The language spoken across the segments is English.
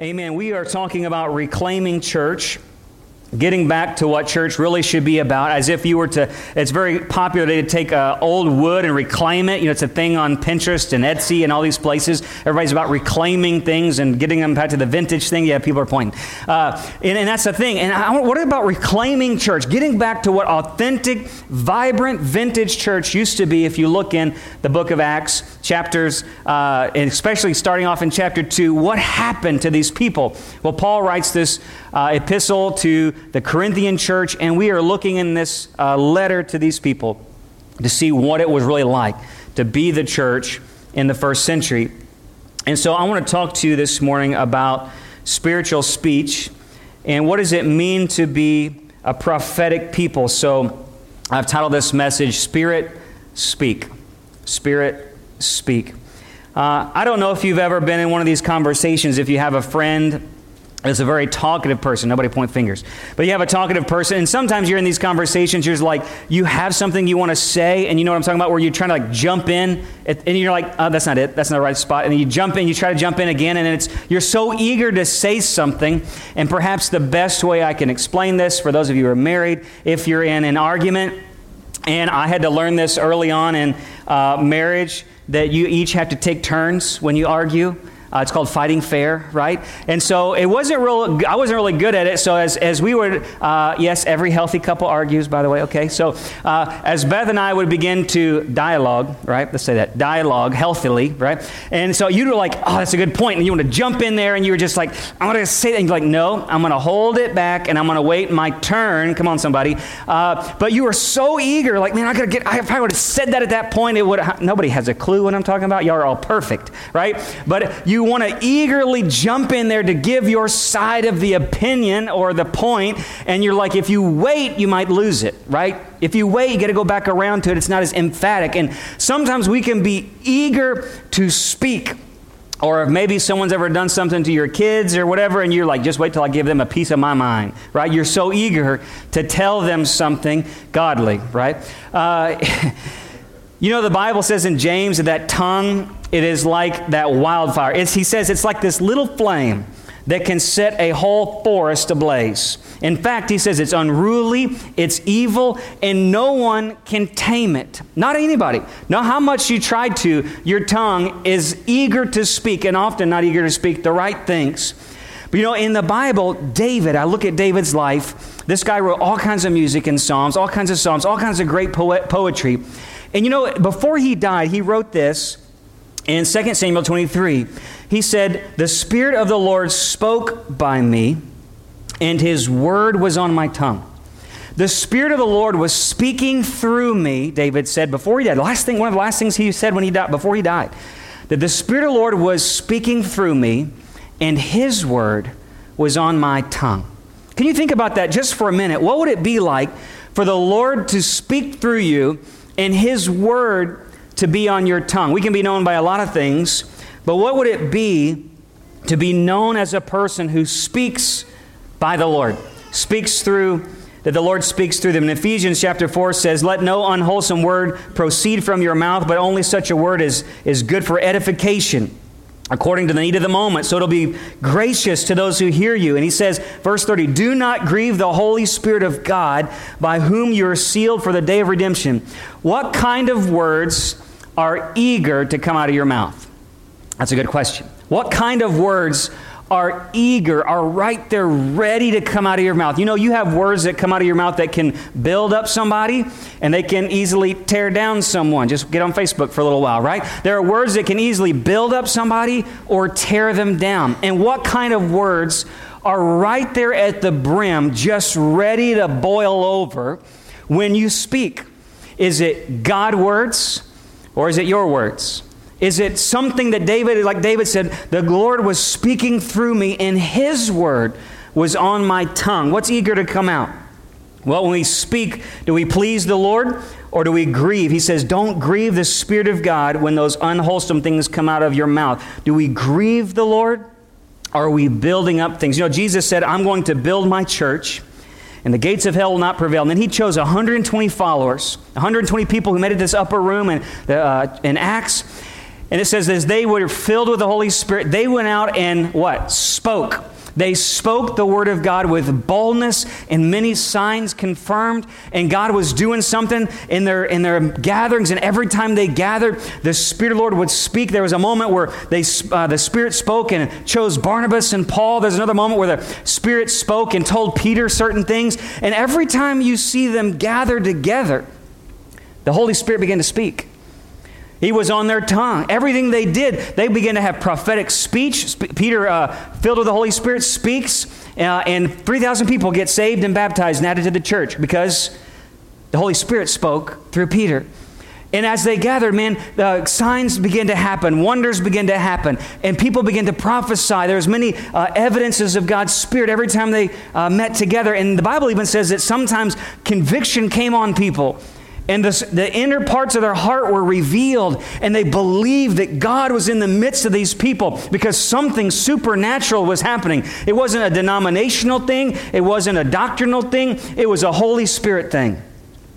Amen. We are talking about reclaiming church getting back to what church really should be about as if you were to it's very popular today to take uh, old wood and reclaim it. You know it's a thing on pinterest and etsy and all these places. Everybody's about reclaiming things and getting them back to the vintage thing. Yeah people are pointing. Uh, and, and, that's the thing. And I, what about reclaiming church? Getting back to what authentic vibrant vintage church used to be if you look in the book of acts chapters uh, and especially starting off in chapter 2 what happened to these people? Well paul writes this uh, epistle to the Corinthian church, and we are looking in this uh, letter to these people to see what it was really like to be the church in the first century. And so I want to talk to you this morning about spiritual speech and what does it mean to be a prophetic people. So I've titled this message, Spirit Speak. Spirit Speak. Uh, I don't know if you've ever been in one of these conversations, if you have a friend is a very talkative person. Nobody point fingers. But you have a talkative person, and sometimes you're in these conversations, you're like, you have something you want to say, and you know what I'm talking about, where you're trying to like jump in, and you're like, oh, that's not it. That's not the right spot. And then you jump in, you try to jump in again, and it's, you're so eager to say something. And perhaps the best way I can explain this, for those of you who are married, if you're in an argument, and I had to learn this early on in uh, marriage, that you each have to take turns when you argue. Uh, it's called Fighting Fair, right? And so it wasn't real, I wasn't really good at it. So as, as we were, uh, yes, every healthy couple argues, by the way, okay? So uh, as Beth and I would begin to dialogue, right? Let's say that, dialogue healthily, right? And so you were like, oh, that's a good point. And you want to jump in there and you were just like, I'm going to say that. And you're like, no, I'm going to hold it back and I'm going to wait my turn. Come on, somebody. Uh, but you were so eager, like, man, I got to get, I would have said that at that point, it would nobody has a clue what I'm talking about. Y'all are all perfect, right? But you you want to eagerly jump in there to give your side of the opinion or the point, and you're like, if you wait, you might lose it, right? If you wait, you got to go back around to it. It's not as emphatic. And sometimes we can be eager to speak. Or if maybe someone's ever done something to your kids or whatever, and you're like, just wait till I give them a piece of my mind, right? You're so eager to tell them something godly, right? Uh, you know, the Bible says in James that tongue it is like that wildfire. It's, he says it's like this little flame that can set a whole forest ablaze. In fact, he says it's unruly, it's evil, and no one can tame it. Not anybody. No, how much you try to, your tongue is eager to speak, and often not eager to speak the right things. But you know, in the Bible, David, I look at David's life. This guy wrote all kinds of music and psalms, all kinds of psalms, all kinds of great poet, poetry. And you know, before he died, he wrote this in 2 Samuel 23, he said, The Spirit of the Lord spoke by me, and his word was on my tongue. The Spirit of the Lord was speaking through me, David said before he died. The Last thing, one of the last things he said when he died, before he died, that the Spirit of the Lord was speaking through me, and his word was on my tongue. Can you think about that just for a minute? What would it be like for the Lord to speak through you and his word to be on your tongue. We can be known by a lot of things, but what would it be to be known as a person who speaks by the Lord, speaks through that the Lord speaks through them. In Ephesians chapter 4 says, Let no unwholesome word proceed from your mouth, but only such a word is, is good for edification according to the need of the moment. So it'll be gracious to those who hear you. And he says, verse 30, Do not grieve the Holy Spirit of God, by whom you are sealed for the day of redemption. What kind of words are eager to come out of your mouth? That's a good question. What kind of words are eager, are right there ready to come out of your mouth. You know, you have words that come out of your mouth that can build up somebody and they can easily tear down someone. Just get on Facebook for a little while, right? There are words that can easily build up somebody or tear them down. And what kind of words are right there at the brim, just ready to boil over when you speak? Is it God words or is it your words? Is it something that David, like David said, the Lord was speaking through me and his word was on my tongue? What's eager to come out? Well, when we speak, do we please the Lord or do we grieve? He says, Don't grieve the Spirit of God when those unwholesome things come out of your mouth. Do we grieve the Lord? Are we building up things? You know, Jesus said, I'm going to build my church and the gates of hell will not prevail. And then he chose 120 followers, 120 people who met at this upper room in, uh, in Acts. And it says, as they were filled with the Holy Spirit, they went out and what? Spoke. They spoke the word of God with boldness, and many signs confirmed. And God was doing something in their, in their gatherings. And every time they gathered, the Spirit of the Lord would speak. There was a moment where they, uh, the Spirit spoke and chose Barnabas and Paul. There's another moment where the Spirit spoke and told Peter certain things. And every time you see them gather together, the Holy Spirit began to speak. He was on their tongue. Everything they did, they began to have prophetic speech. Peter, uh, filled with the Holy Spirit, speaks, uh, and 3,000 people get saved and baptized and added to the church because the Holy Spirit spoke through Peter. And as they gathered, man, the signs began to happen, wonders began to happen, and people began to prophesy. There was many uh, evidences of God's Spirit every time they uh, met together. And the Bible even says that sometimes conviction came on people and the, the inner parts of their heart were revealed, and they believed that God was in the midst of these people because something supernatural was happening. It wasn't a denominational thing, it wasn't a doctrinal thing, it was a Holy Spirit thing.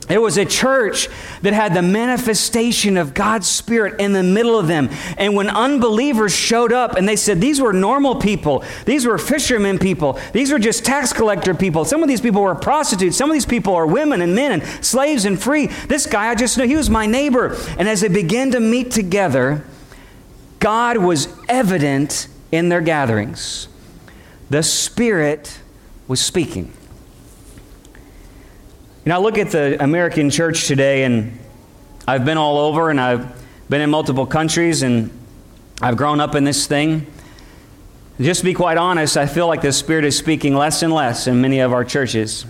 It was a church that had the manifestation of God's Spirit in the middle of them. And when unbelievers showed up and they said, These were normal people, these were fishermen people, these were just tax collector people, some of these people were prostitutes, some of these people are women and men and slaves and free. This guy, I just know he was my neighbor. And as they began to meet together, God was evident in their gatherings. The Spirit was speaking. You know, I look at the American church today, and I've been all over, and I've been in multiple countries, and I've grown up in this thing. Just to be quite honest, I feel like the Spirit is speaking less and less in many of our churches.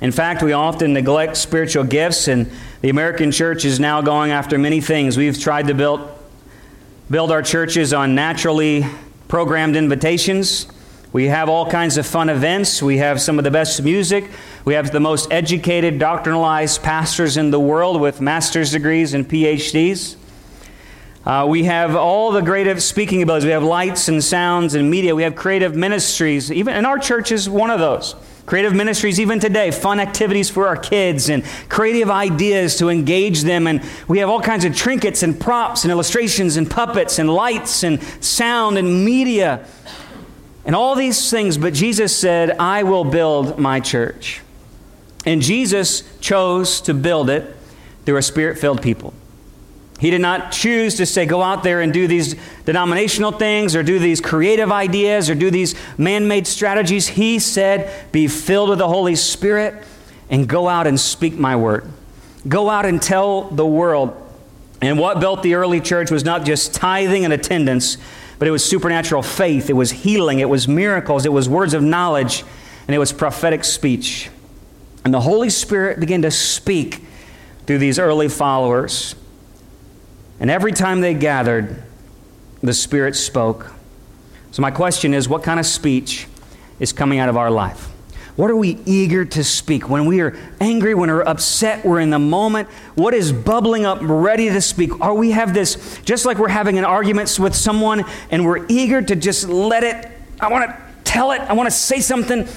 In fact, we often neglect spiritual gifts, and the American church is now going after many things. We've tried to build, build our churches on naturally programmed invitations. We have all kinds of fun events. We have some of the best music. We have the most educated, doctrinalized pastors in the world with master's degrees and PhDs. Uh, we have all the great speaking abilities. We have lights and sounds and media. We have creative ministries. Even and our church is one of those. Creative ministries, even today, fun activities for our kids and creative ideas to engage them. And we have all kinds of trinkets and props and illustrations and puppets and lights and sound and media and all these things, but Jesus said, I will build my church. And Jesus chose to build it through a spirit filled people. He did not choose to say, go out there and do these denominational things or do these creative ideas or do these man made strategies. He said, be filled with the Holy Spirit and go out and speak my word. Go out and tell the world. And what built the early church was not just tithing and attendance, but it was supernatural faith, it was healing, it was miracles, it was words of knowledge, and it was prophetic speech. And the Holy Spirit began to speak through these early followers. And every time they gathered, the Spirit spoke. So, my question is what kind of speech is coming out of our life? What are we eager to speak? When we are angry, when we're upset, we're in the moment. What is bubbling up, ready to speak? Are we have this, just like we're having an argument with someone and we're eager to just let it, I want to tell it, I want to say something.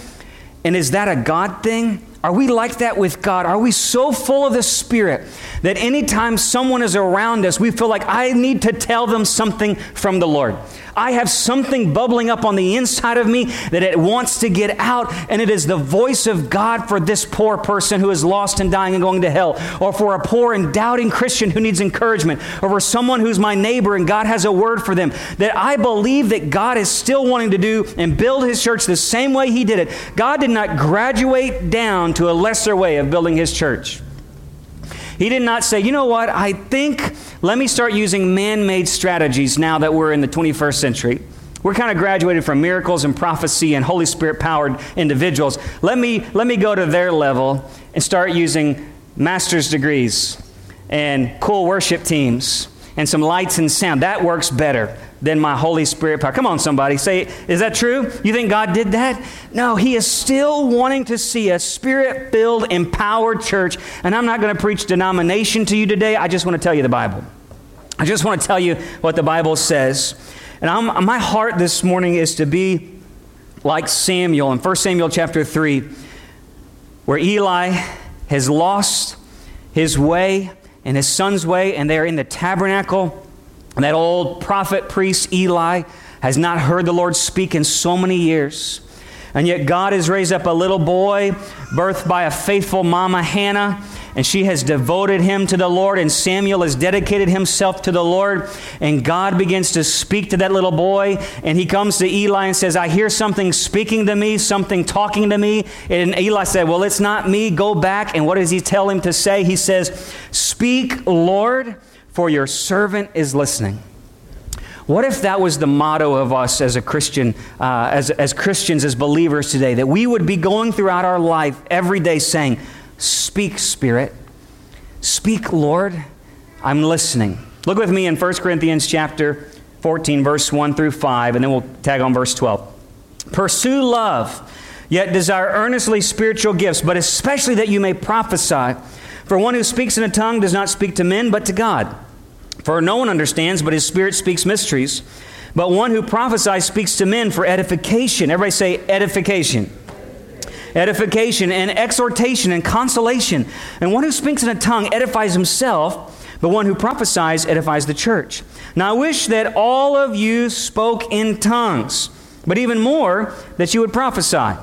And is that a God thing? Are we like that with God? Are we so full of the Spirit that anytime someone is around us, we feel like I need to tell them something from the Lord? I have something bubbling up on the inside of me that it wants to get out, and it is the voice of God for this poor person who is lost and dying and going to hell, or for a poor and doubting Christian who needs encouragement, or for someone who's my neighbor and God has a word for them. That I believe that God is still wanting to do and build his church the same way he did it. God did not graduate down to a lesser way of building his church. He did not say, you know what, I think let me start using man made strategies now that we're in the 21st century. We're kind of graduated from miracles and prophecy and Holy Spirit powered individuals. Let me, let me go to their level and start using master's degrees and cool worship teams and some lights and sound. That works better than my Holy Spirit power. Come on, somebody. Say, is that true? You think God did that? No, He is still wanting to see a spirit filled, empowered church. And I'm not going to preach denomination to you today. I just want to tell you the Bible. I just want to tell you what the Bible says. And I'm, my heart this morning is to be like Samuel in 1 Samuel chapter 3, where Eli has lost his way and his son's way, and they're in the tabernacle That old prophet priest Eli has not heard the Lord speak in so many years. And yet God has raised up a little boy, birthed by a faithful mama, Hannah, and she has devoted him to the Lord, and Samuel has dedicated himself to the Lord. And God begins to speak to that little boy, and he comes to Eli and says, I hear something speaking to me, something talking to me. And Eli said, Well, it's not me. Go back. And what does he tell him to say? He says, Speak, Lord, for your servant is listening. What if that was the motto of us as a Christian, uh, as, as Christians, as believers today? That we would be going throughout our life every day saying, Speak, Spirit. Speak, Lord. I'm listening. Look with me in 1 Corinthians chapter 14, verse 1 through 5, and then we'll tag on verse 12. Pursue love, yet desire earnestly spiritual gifts, but especially that you may prophesy. For one who speaks in a tongue does not speak to men, but to God. For no one understands, but his spirit speaks mysteries. But one who prophesies speaks to men for edification. Everybody say edification. Edification and exhortation and consolation. And one who speaks in a tongue edifies himself, but one who prophesies edifies the church. Now I wish that all of you spoke in tongues, but even more that you would prophesy.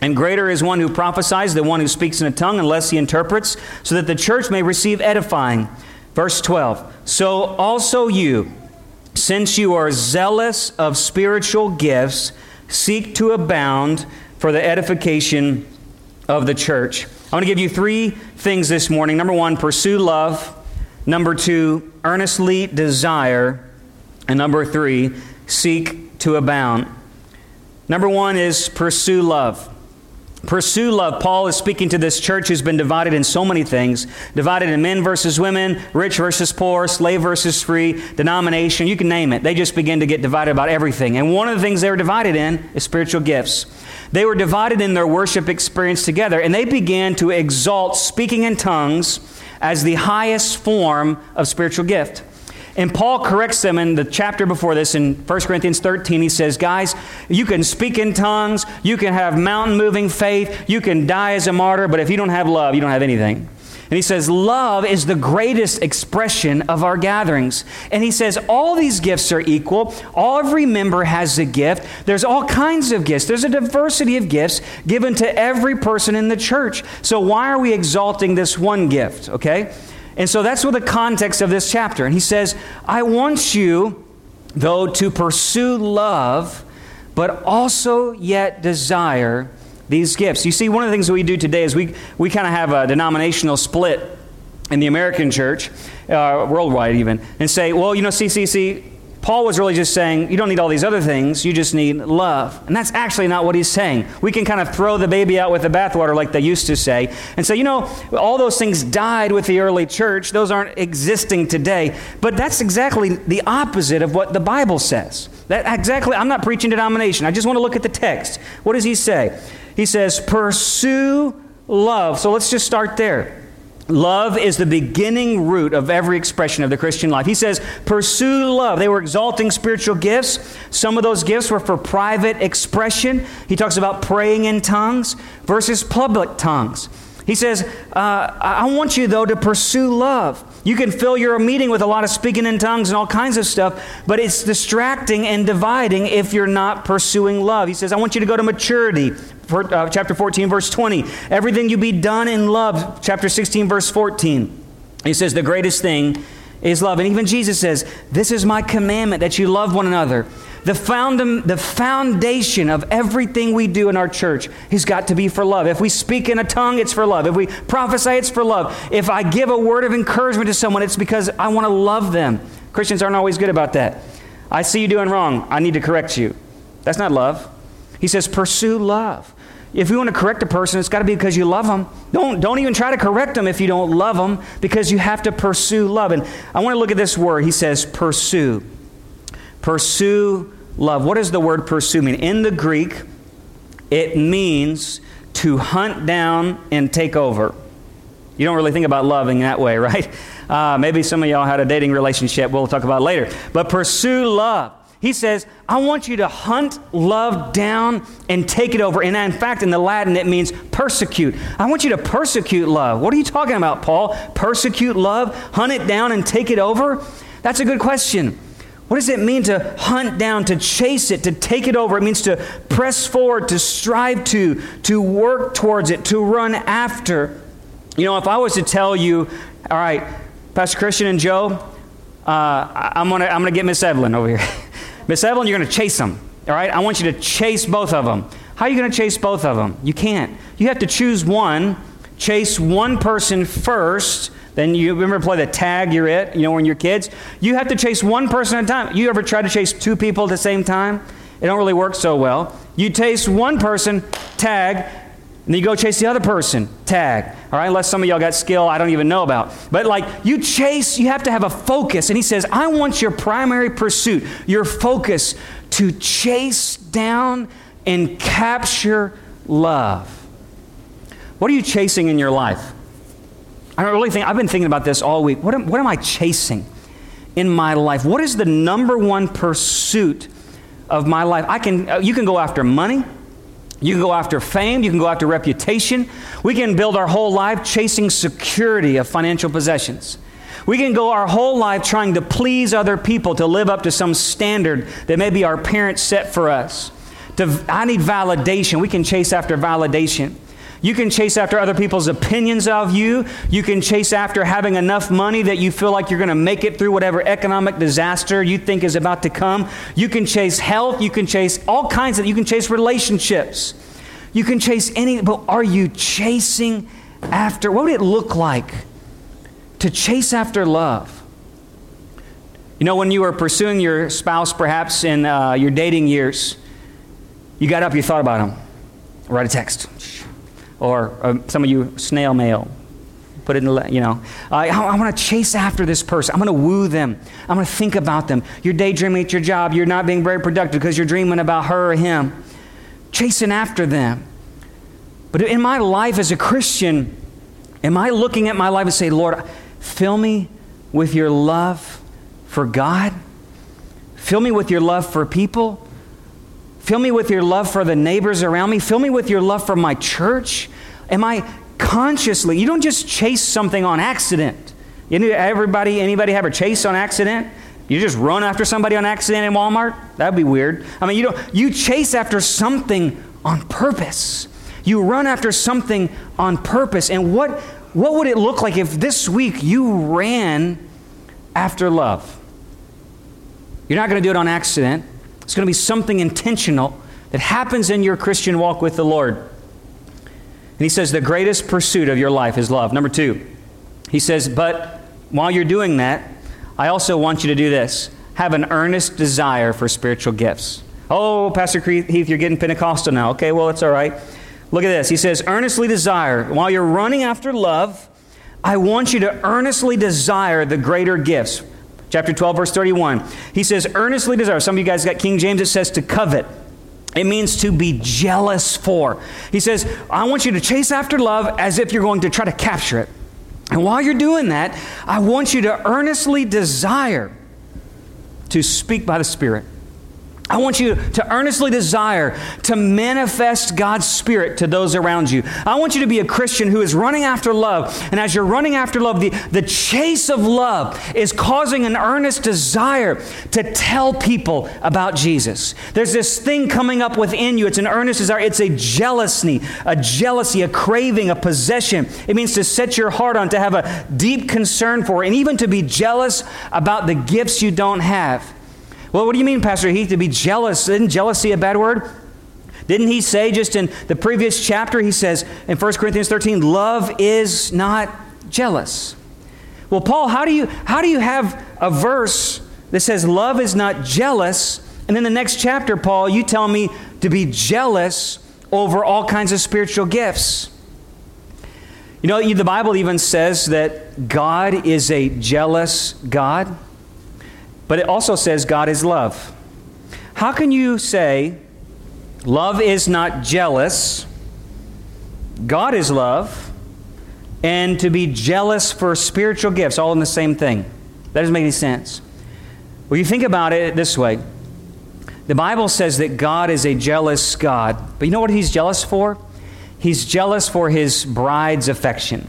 And greater is one who prophesies than one who speaks in a tongue unless he interprets, so that the church may receive edifying. Verse 12 So also you, since you are zealous of spiritual gifts, seek to abound for the edification of the church. I want to give you three things this morning. Number one, pursue love. Number two, earnestly desire. And number three, seek to abound. Number one is pursue love. Pursue love. Paul is speaking to this church who's been divided in so many things divided in men versus women, rich versus poor, slave versus free, denomination, you can name it. They just begin to get divided about everything. And one of the things they were divided in is spiritual gifts. They were divided in their worship experience together, and they began to exalt speaking in tongues as the highest form of spiritual gift. And Paul corrects them in the chapter before this in 1 Corinthians 13. He says, Guys, you can speak in tongues, you can have mountain moving faith, you can die as a martyr, but if you don't have love, you don't have anything. And he says, Love is the greatest expression of our gatherings. And he says, All these gifts are equal. All every member has a gift. There's all kinds of gifts. There's a diversity of gifts given to every person in the church. So why are we exalting this one gift? Okay? And so that's what the context of this chapter. And he says, I want you, though, to pursue love, but also yet desire these gifts. You see, one of the things that we do today is we, we kind of have a denominational split in the American church, uh, worldwide even, and say, well, you know, CCC, Paul was really just saying, you don't need all these other things, you just need love. And that's actually not what he's saying. We can kind of throw the baby out with the bathwater, like they used to say, and say, you know, all those things died with the early church, those aren't existing today. But that's exactly the opposite of what the Bible says. That exactly, I'm not preaching denomination. I just want to look at the text. What does he say? He says, pursue love. So let's just start there. Love is the beginning root of every expression of the Christian life. He says, pursue love. They were exalting spiritual gifts. Some of those gifts were for private expression. He talks about praying in tongues versus public tongues. He says, uh, I want you, though, to pursue love. You can fill your meeting with a lot of speaking in tongues and all kinds of stuff, but it's distracting and dividing if you're not pursuing love. He says, I want you to go to maturity. Uh, chapter 14, verse 20. Everything you be done in love. Chapter 16, verse 14. He says, The greatest thing is love. And even Jesus says, This is my commandment that you love one another. The, the foundation of everything we do in our church has got to be for love. If we speak in a tongue, it's for love. If we prophesy, it's for love. If I give a word of encouragement to someone, it's because I want to love them. Christians aren't always good about that. I see you doing wrong. I need to correct you. That's not love. He says, pursue love. If you want to correct a person, it's got to be because you love them. Don't, don't even try to correct them if you don't love them because you have to pursue love. And I want to look at this word. He says, pursue. Pursue love. What does the word pursue mean? In the Greek, it means to hunt down and take over. You don't really think about loving that way, right? Uh, maybe some of y'all had a dating relationship. We'll talk about later. But pursue love. He says, I want you to hunt love down and take it over. And in fact, in the Latin, it means persecute. I want you to persecute love. What are you talking about, Paul? Persecute love, hunt it down and take it over? That's a good question. What does it mean to hunt down, to chase it, to take it over? It means to press forward, to strive to, to work towards it, to run after. You know, if I was to tell you, all right, Pastor Christian and Joe, uh, I'm going to I'm gonna get Miss Evelyn over here. Miss Evelyn, you're going to chase them. All right? I want you to chase both of them. How are you going to chase both of them? You can't. You have to choose one, chase one person first. Then you remember play the tag, you're it, you know, when you're kids? You have to chase one person at a time. You ever try to chase two people at the same time? It don't really work so well. You chase one person, tag, and then you go chase the other person, tag. All right, unless some of y'all got skill I don't even know about. But like you chase, you have to have a focus. And he says, I want your primary pursuit, your focus to chase down and capture love. What are you chasing in your life? I don't really think, I've been thinking about this all week. What am, what am I chasing in my life? What is the number one pursuit of my life? I can, uh, you can go after money. You can go after fame, you can go after reputation. We can build our whole life chasing security of financial possessions. We can go our whole life trying to please other people, to live up to some standard that maybe our parents set for us. To, I need validation. We can chase after validation. You can chase after other people's opinions of you. You can chase after having enough money that you feel like you're going to make it through whatever economic disaster you think is about to come. You can chase health. You can chase all kinds of, you can chase relationships. You can chase any, but are you chasing after, what would it look like to chase after love? You know, when you were pursuing your spouse, perhaps in uh, your dating years, you got up, you thought about him, Write a text or uh, some of you snail mail. Put it in, the, you know. Uh, I, I want to chase after this person. I'm going to woo them. I'm going to think about them. You're daydreaming at your job. You're not being very productive because you're dreaming about her or him. Chasing after them. But in my life as a Christian, am I looking at my life and say, Lord, fill me with your love for God? Fill me with your love for people? Fill me with your love for the neighbors around me. Fill me with your love for my church. Am I consciously, you don't just chase something on accident. Everybody, anybody have a chase on accident? You just run after somebody on accident in Walmart? That'd be weird. I mean, you don't, you chase after something on purpose. You run after something on purpose. And what, what would it look like if this week you ran after love? You're not going to do it on accident. It's going to be something intentional that happens in your Christian walk with the Lord. And he says, the greatest pursuit of your life is love. Number two, he says, but while you're doing that, I also want you to do this have an earnest desire for spiritual gifts. Oh, Pastor Heath, you're getting Pentecostal now. Okay, well, it's all right. Look at this. He says, earnestly desire. While you're running after love, I want you to earnestly desire the greater gifts. Chapter 12, verse 31. He says, earnestly desire. Some of you guys got King James, it says to covet. It means to be jealous for. He says, I want you to chase after love as if you're going to try to capture it. And while you're doing that, I want you to earnestly desire to speak by the Spirit. I want you to earnestly desire to manifest God's Spirit to those around you. I want you to be a Christian who is running after love. And as you're running after love, the, the chase of love is causing an earnest desire to tell people about Jesus. There's this thing coming up within you. It's an earnest desire. It's a jealousy, a jealousy, a craving, a possession. It means to set your heart on, to have a deep concern for, and even to be jealous about the gifts you don't have. Well, what do you mean, Pastor Heath, to be jealous? Isn't jealousy a bad word? Didn't he say just in the previous chapter, he says in 1 Corinthians 13, love is not jealous. Well, Paul, how do you how do you have a verse that says love is not jealous, and in the next chapter, Paul, you tell me to be jealous over all kinds of spiritual gifts? You know, the Bible even says that God is a jealous God. But it also says God is love. How can you say love is not jealous, God is love, and to be jealous for spiritual gifts, all in the same thing? That doesn't make any sense. Well, you think about it this way the Bible says that God is a jealous God, but you know what he's jealous for? He's jealous for his bride's affection.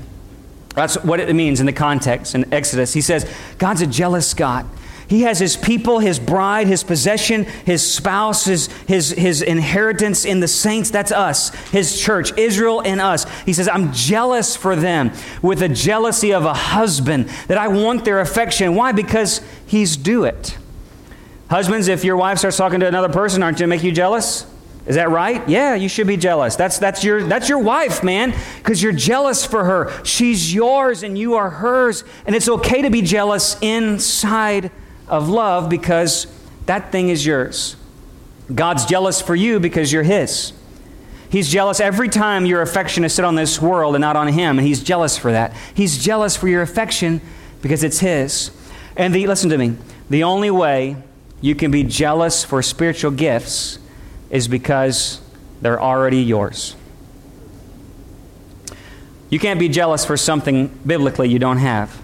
That's what it means in the context in Exodus. He says, God's a jealous God. He has his people, his bride, his possession, his spouse, his, his, his inheritance in the saints. That's us, his church, Israel and us. He says, I'm jealous for them with the jealousy of a husband, that I want their affection. Why? Because he's due it. Husbands, if your wife starts talking to another person, aren't you make you jealous? Is that right? Yeah, you should be jealous. That's, that's, your, that's your wife, man, because you're jealous for her. She's yours and you are hers. And it's okay to be jealous inside of love because that thing is yours. God's jealous for you because you're His. He's jealous every time your affection is set on this world and not on Him, and He's jealous for that. He's jealous for your affection because it's His. And the, listen to me the only way you can be jealous for spiritual gifts is because they're already yours. You can't be jealous for something biblically you don't have.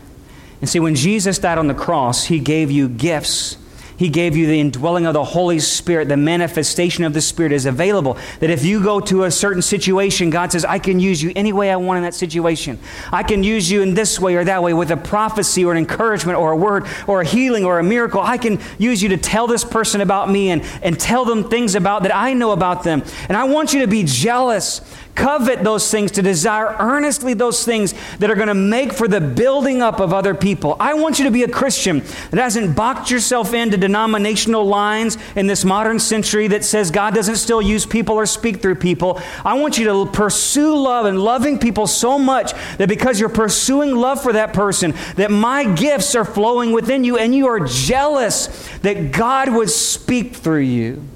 And see, when Jesus died on the cross, he gave you gifts. He gave you the indwelling of the Holy Spirit. The manifestation of the Spirit is available. That if you go to a certain situation, God says, I can use you any way I want in that situation. I can use you in this way or that way with a prophecy or an encouragement or a word or a healing or a miracle. I can use you to tell this person about me and, and tell them things about that I know about them. And I want you to be jealous covet those things, to desire earnestly those things that are going to make for the building up of other people. I want you to be a Christian that hasn't boxed yourself into denominational lines in this modern century that says God doesn't still use people or speak through people. I want you to pursue love and loving people so much that because you're pursuing love for that person, that my gifts are flowing within you and you are jealous that God would speak through you.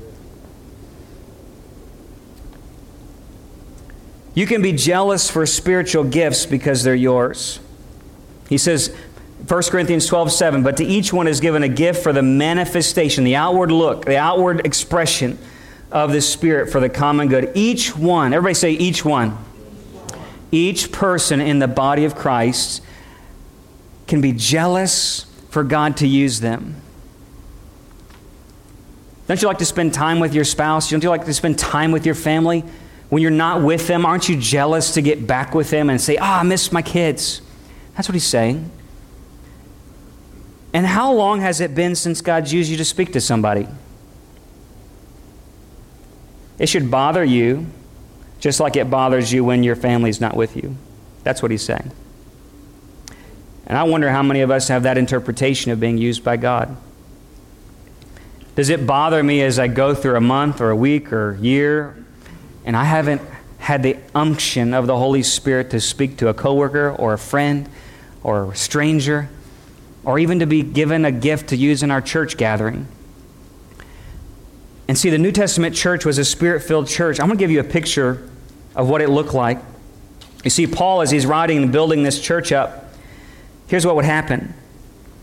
You can be jealous for spiritual gifts because they're yours. He says, 1 Corinthians 12, 7, but to each one is given a gift for the manifestation, the outward look, the outward expression of the Spirit for the common good. Each one, everybody say, each one. Each person in the body of Christ can be jealous for God to use them. Don't you like to spend time with your spouse? Don't you like to spend time with your family? When you're not with them, aren't you jealous to get back with them and say, Ah, oh, I miss my kids? That's what he's saying. And how long has it been since God's used you to speak to somebody? It should bother you just like it bothers you when your family's not with you. That's what he's saying. And I wonder how many of us have that interpretation of being used by God. Does it bother me as I go through a month or a week or year and I haven't had the unction of the Holy Spirit to speak to a coworker or a friend or a stranger, or even to be given a gift to use in our church gathering. And see, the New Testament church was a spirit filled church. I'm going to give you a picture of what it looked like. You see, Paul, as he's writing and building this church up, here's what would happen.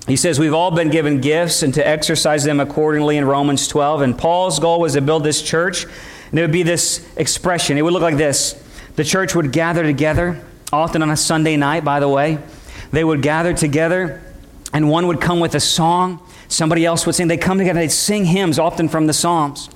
He says, We've all been given gifts and to exercise them accordingly in Romans 12. And Paul's goal was to build this church and it would be this expression. It would look like this The church would gather together, often on a Sunday night, by the way. They would gather together, and one would come with a song. Somebody else would sing. They'd come together, they'd sing hymns, often from the Psalms.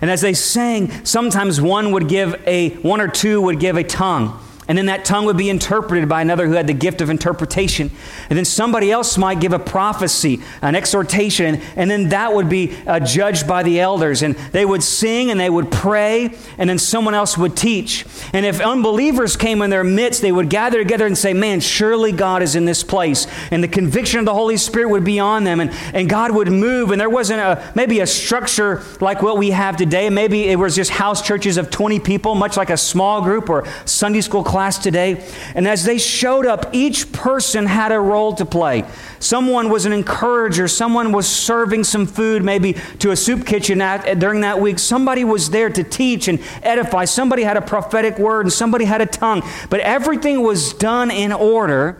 And as they sang, sometimes one would give a, one or two would give a tongue. And then that tongue would be interpreted by another who had the gift of interpretation. And then somebody else might give a prophecy, an exhortation, and, then that would be uh, judged by the elders. And they would sing and they would pray, and then someone else would teach. And if unbelievers came in their midst, they would gather together and say, Man, surely God is in this place. And the conviction of the Holy Spirit would be on them, and, and God would move. And there wasn't a, maybe a structure like what we have today. Maybe it was just house churches of 20 people, much like a small group or Sunday school class class today. And as they showed up, each person had a role to play. Someone was an encourager. Someone was serving some food, maybe to a soup kitchen at, during that week. Somebody was there to teach and edify. Somebody had a prophetic word and somebody had a tongue. But everything was done in order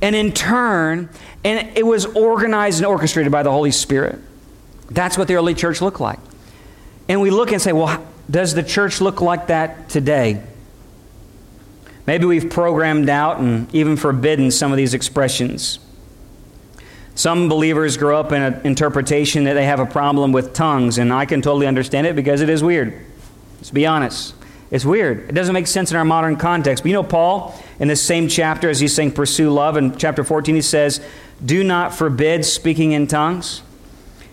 and in turn, and it was organized and orchestrated by the Holy Spirit. That's what the early church looked like. And we look and say, well, does the church look like that today? Maybe we've programmed out and even forbidden some of these expressions. Some believers grow up in an interpretation that they have a problem with tongues, and I can totally understand it because it is weird. Let's be honest. It's weird. It doesn't make sense in our modern context. But you know, Paul, in this same chapter, as he's saying, pursue love, in chapter 14, he says, Do not forbid speaking in tongues.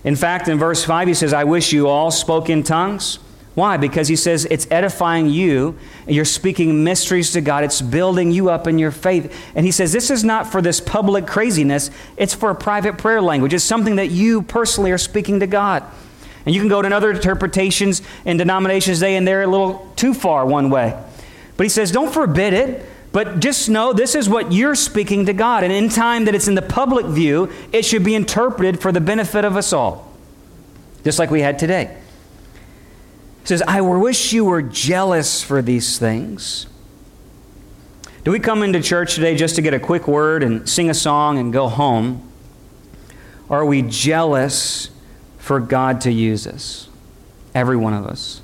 In fact, in verse 5, he says, I wish you all spoke in tongues. Why? Because he says it's edifying you. You're speaking mysteries to God. It's building you up in your faith. And he says this is not for this public craziness, it's for a private prayer language. It's something that you personally are speaking to God. And you can go to other interpretations and denominations, they and they're a little too far one way. But he says, don't forbid it. But just know this is what you're speaking to God. And in time that it's in the public view, it should be interpreted for the benefit of us all. Just like we had today. Says, I wish you were jealous for these things. Do we come into church today just to get a quick word and sing a song and go home? Or are we jealous for God to use us? Every one of us.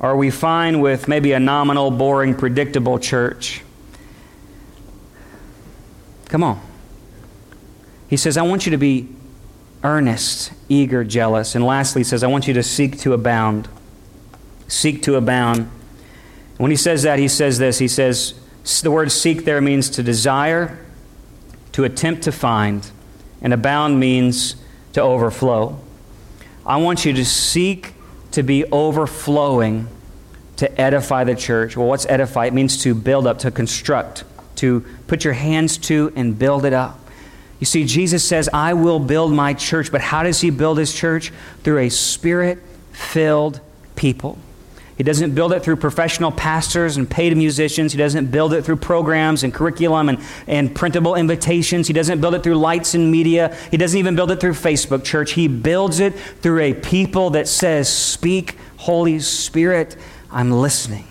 Are we fine with maybe a nominal, boring, predictable church? Come on. He says, I want you to be earnest, eager, jealous. And lastly, he says, I want you to seek to abound. Seek to abound. When he says that, he says this. He says, the word seek there means to desire, to attempt to find, and abound means to overflow. I want you to seek to be overflowing to edify the church. Well, what's edify? It means to build up, to construct, to put your hands to and build it up. You see, Jesus says, I will build my church. But how does he build his church? Through a spirit filled people. He doesn't build it through professional pastors and paid musicians. He doesn't build it through programs and curriculum and, and printable invitations. He doesn't build it through lights and media. He doesn't even build it through Facebook Church. He builds it through a people that says, Speak, Holy Spirit. I'm listening.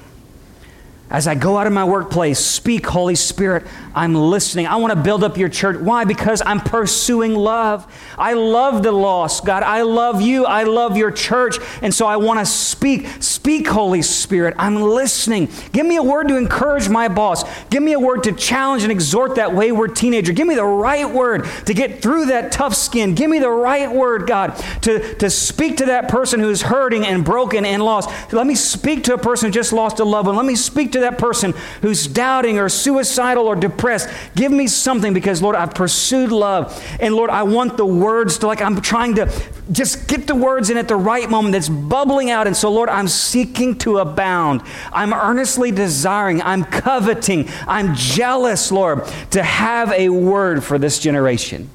As I go out of my workplace, speak, Holy Spirit. I'm listening. I want to build up your church. Why? Because I'm pursuing love. I love the lost, God. I love you. I love your church. And so I want to speak. Speak, Holy Spirit. I'm listening. Give me a word to encourage my boss. Give me a word to challenge and exhort that wayward teenager. Give me the right word to get through that tough skin. Give me the right word, God, to, to speak to that person who's hurting and broken and lost. Let me speak to a person who just lost a loved one. Let me speak to that person who's doubting or suicidal or depressed. Give me something because, Lord, I've pursued love. And, Lord, I want the words to, like, I'm trying to just get the words in at the right moment that's bubbling out. And so, Lord, I'm seeking to abound. I'm earnestly desiring. I'm coveting. I'm jealous, Lord, to have a word for this generation.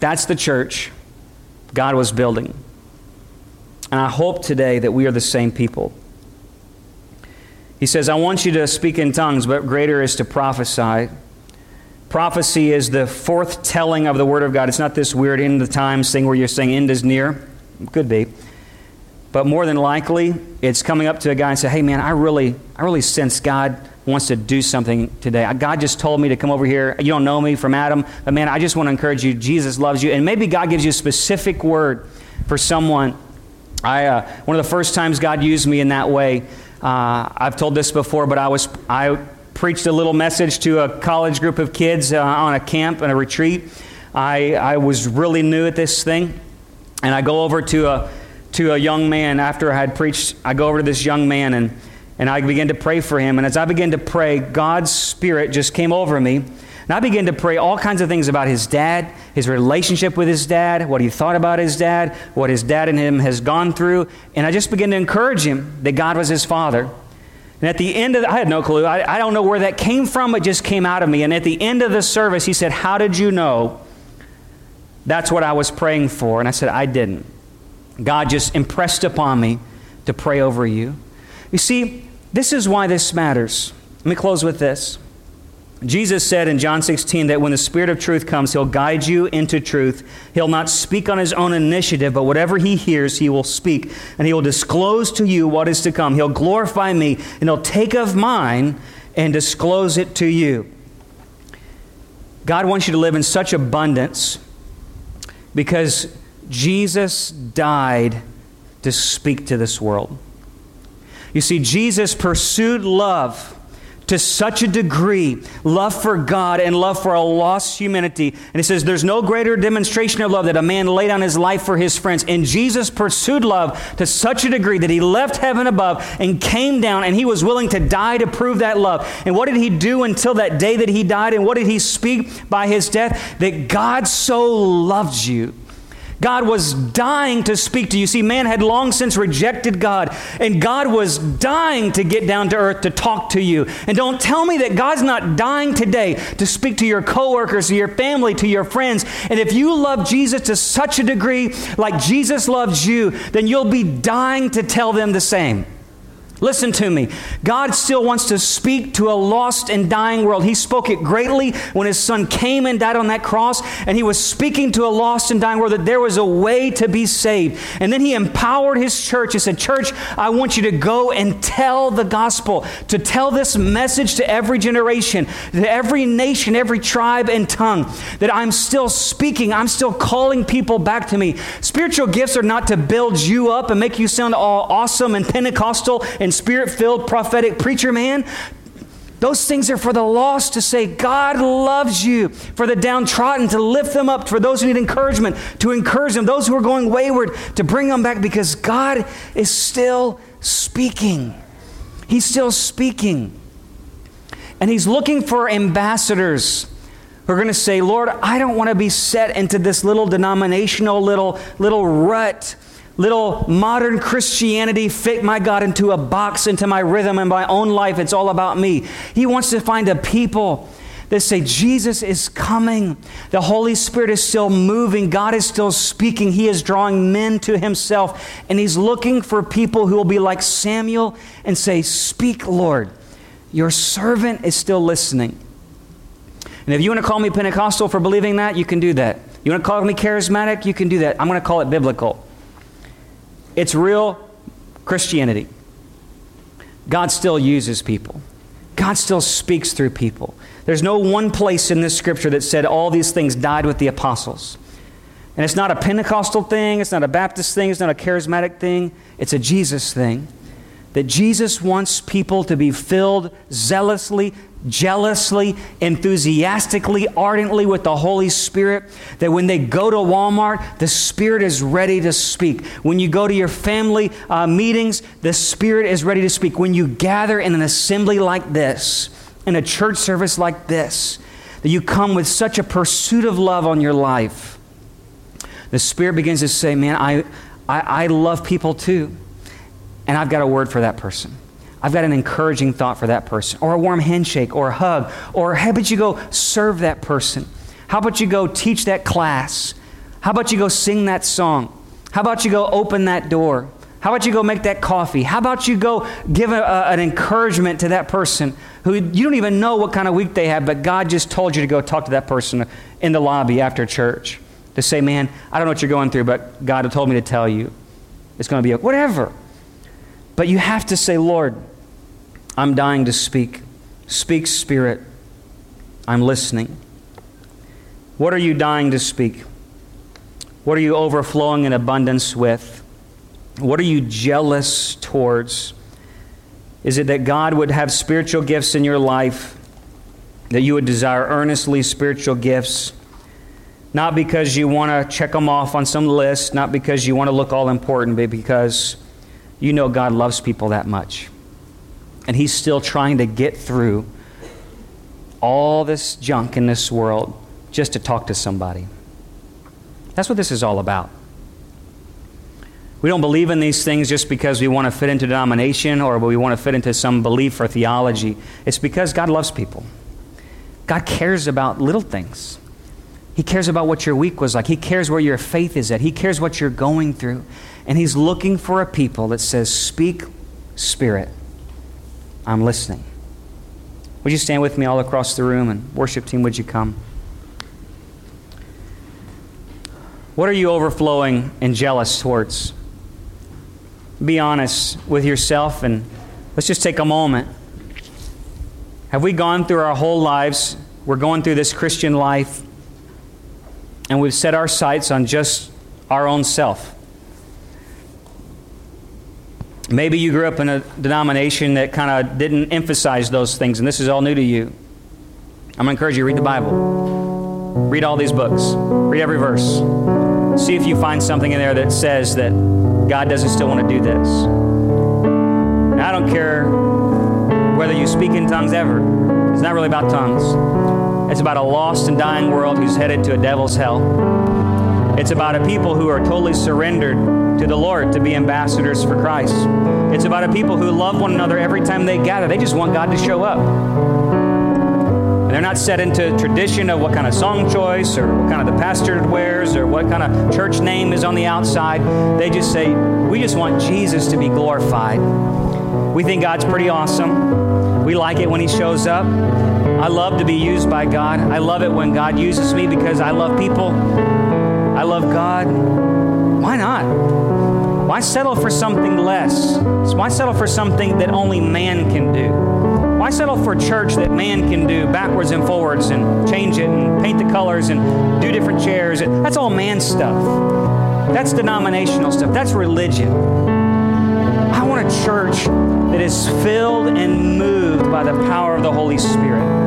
That's the church God was building. And I hope today that we are the same people. He says, I want you to speak in tongues, but greater is to prophesy. Prophecy is the forth telling of the Word of God. It's not this weird end of the times thing where you're saying end is near. Could be. But more than likely, it's coming up to a guy and say, Hey man, I really, I really sense God wants to do something today. God just told me to come over here. You don't know me from Adam, but man, I just want to encourage you. Jesus loves you. And maybe God gives you a specific word for someone. I, uh, one of the first times God used me in that way uh, I've told this before, but I was I preached a little message to a college group of kids uh, on a camp and a retreat. I, I was really new at this thing, and I go over to a to a young man after I had preached. I go over to this young man and and I begin to pray for him. And as I began to pray, God's Spirit just came over me and I began to pray all kinds of things about his dad, his relationship with his dad, what he thought about his dad, what his dad and him has gone through. And I just began to encourage him that God was his father. And at the end of the, I had no clue. I, I don't know where that came from. It just came out of me. And at the end of the service, he said, How did you know that's what I was praying for? And I said, I didn't. God just impressed upon me to pray over you. You see, this is why this matters. Let me close with this. Jesus said in John 16 that when the Spirit of truth comes, He'll guide you into truth. He'll not speak on His own initiative, but whatever He hears, He will speak, and He will disclose to you what is to come. He'll glorify me, and He'll take of mine and disclose it to you. God wants you to live in such abundance because Jesus died to speak to this world. You see, Jesus pursued love to such a degree love for God and love for a lost humanity. And he says, There's no greater demonstration of love that a man laid down his life for his friends. And Jesus pursued love to such a degree that he left heaven above and came down, and he was willing to die to prove that love. And what did he do until that day that he died? And what did he speak by his death? That God so loved you God was dying to speak to you. See, man had long since rejected God, and God was dying to get down to earth to talk to you. And don't tell me that God's not dying today to speak to your coworkers, to your family, to your friends. And if you love Jesus to such a degree, like Jesus loves you, then you'll be dying to tell them the same. Listen to me. God still wants to speak to a lost and dying world. He spoke it greatly when his son came and died on that cross, and he was speaking to a lost and dying world that there was a way to be saved. And then he empowered his church. He said, Church, I want you to go and tell the gospel, to tell this message to every generation, to every nation, every tribe and tongue, that I'm still speaking, I'm still calling people back to me. Spiritual gifts are not to build you up and make you sound all awesome and Pentecostal and and spirit filled prophetic preacher man. Those things are for the lost to say, God loves you. For the downtrodden to lift them up. For those who need encouragement, to encourage them. Those who are going wayward, to bring them back because God is still speaking. He's still speaking. And He's looking for ambassadors who are going to say, Lord, I don't want to be set into this little denominational, little, little rut little modern Christianity fit my God into a box, into my rhythm and my own life. It's all about me. He wants to find a people that say, Jesus is coming. The Holy Spirit is still moving. God is still speaking. He is drawing men to Himself. And He's looking for people who will be like Samuel and say, Speak, Lord. Your servant is still listening. And if you want to call me Pentecostal for believing that, you can do that. You want to call me charismatic, you can do that. I'm going to call it biblical. It's real Christianity. God still uses people. God still speaks through people. There's no one place in this scripture that said all these things died with the apostles. And it's not a Pentecostal thing, it's not a Baptist thing, it's not a charismatic thing, it's a Jesus thing. That Jesus wants people to be filled zealously, jealously, enthusiastically, ardently with the Holy Spirit, that when they go to Walmart, the Spirit is ready to speak. When you go to your family uh, meetings, the Spirit is ready to speak. When you gather in an assembly like this, in a church service like this, that you come with such a pursuit of love on your life, the Spirit begins to say, Man, I, I, I love people too, and I've got a word for that person. I've got an encouraging thought for that person, or a warm handshake, or a hug, or how about you go serve that person? How about you go teach that class? How about you go sing that song? How about you go open that door? How about you go make that coffee? How about you go give a, a, an encouragement to that person who you don't even know what kind of week they have, but God just told you to go talk to that person in the lobby after church to say, Man, I don't know what you're going through, but God told me to tell you. It's going to be a, whatever. But you have to say, Lord, I'm dying to speak. Speak, Spirit. I'm listening. What are you dying to speak? What are you overflowing in abundance with? What are you jealous towards? Is it that God would have spiritual gifts in your life, that you would desire earnestly spiritual gifts? Not because you want to check them off on some list, not because you want to look all important, but because you know God loves people that much. And He's still trying to get through all this junk in this world just to talk to somebody. That's what this is all about. We don't believe in these things just because we want to fit into denomination or we want to fit into some belief or theology. It's because God loves people. God cares about little things. He cares about what your week was like. He cares where your faith is at. He cares what you're going through. And He's looking for a people that says, Speak, Spirit. I'm listening. Would you stand with me all across the room and worship team, would you come? What are you overflowing and jealous towards? Be honest with yourself and let's just take a moment. Have we gone through our whole lives? We're going through this Christian life and we've set our sights on just our own self. Maybe you grew up in a denomination that kind of didn't emphasize those things, and this is all new to you. I'm going to encourage you to read the Bible. Read all these books. Read every verse. See if you find something in there that says that God doesn't still want to do this. And I don't care whether you speak in tongues ever. It's not really about tongues. It's about a lost and dying world who's headed to a devil's hell. It's about a people who are totally surrendered to the Lord to be ambassadors for Christ. It's about a people who love one another every time they gather. They just want God to show up. And they're not set into tradition of what kind of song choice or what kind of the pastor wears or what kind of church name is on the outside. They just say, we just want Jesus to be glorified. We think God's pretty awesome. We like it when He shows up. I love to be used by God. I love it when God uses me because I love people. I love God. Why not? Why settle for something less? Why settle for something that only man can do? Why settle for church that man can do backwards and forwards and change it and paint the colors and do different chairs? That's all man stuff. That's denominational stuff. That's religion. I want a church that is filled and moved by the power of the Holy Spirit.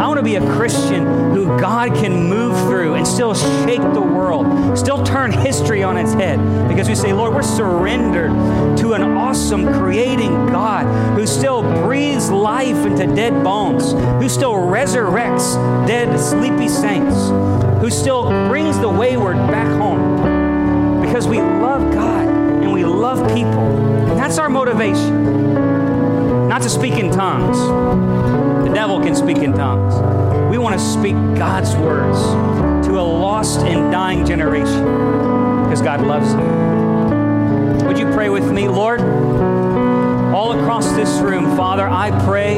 I want to be a Christian who God can move through and still shake the world, still turn history on its head. Because we say, Lord, we're surrendered to an awesome creating God who still breathes life into dead bones, who still resurrects dead, sleepy saints, who still brings the wayward back home. Because we love God and we love people. And that's our motivation. Not to speak in tongues devil can speak in tongues. We want to speak God's words to a lost and dying generation because God loves them. Would you pray with me, Lord? All across this room, Father, I pray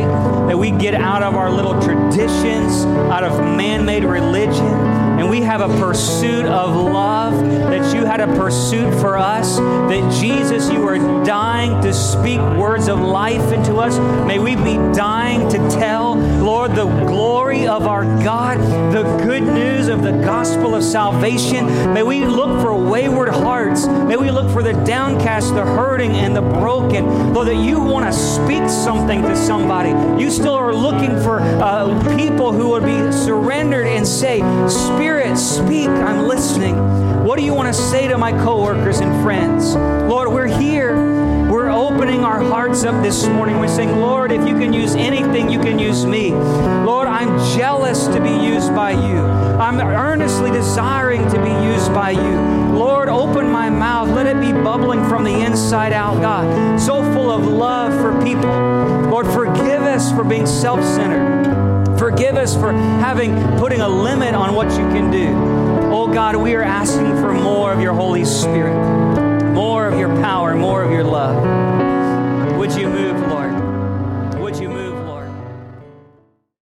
that we get out of our little traditions, out of man made religion and we have a pursuit of love, that you had a pursuit for us, that Jesus, you are dying to speak words of life into us. May we be dying to tell, Lord, the glory of our God, the good news of the gospel of salvation. May we look for wayward hearts. May we look for the downcast, the hurting, and the broken. Lord, that you want to speak something to somebody. You still are looking for uh, people who would be surrendered and say, Spirit, Spirit, speak. I'm listening. What do you want to say to my coworkers and friends? Lord, we're here. Opening our hearts up this morning. We're saying, Lord, if you can use anything, you can use me. Lord, I'm jealous to be used by you. I'm earnestly desiring to be used by you. Lord, open my mouth. Let it be bubbling from the inside out, God. So full of love for people. Lord, forgive us for being self centered. Forgive us for having putting a limit on what you can do. Oh God, we are asking for more of your Holy Spirit, more of your power, more of your love would you move?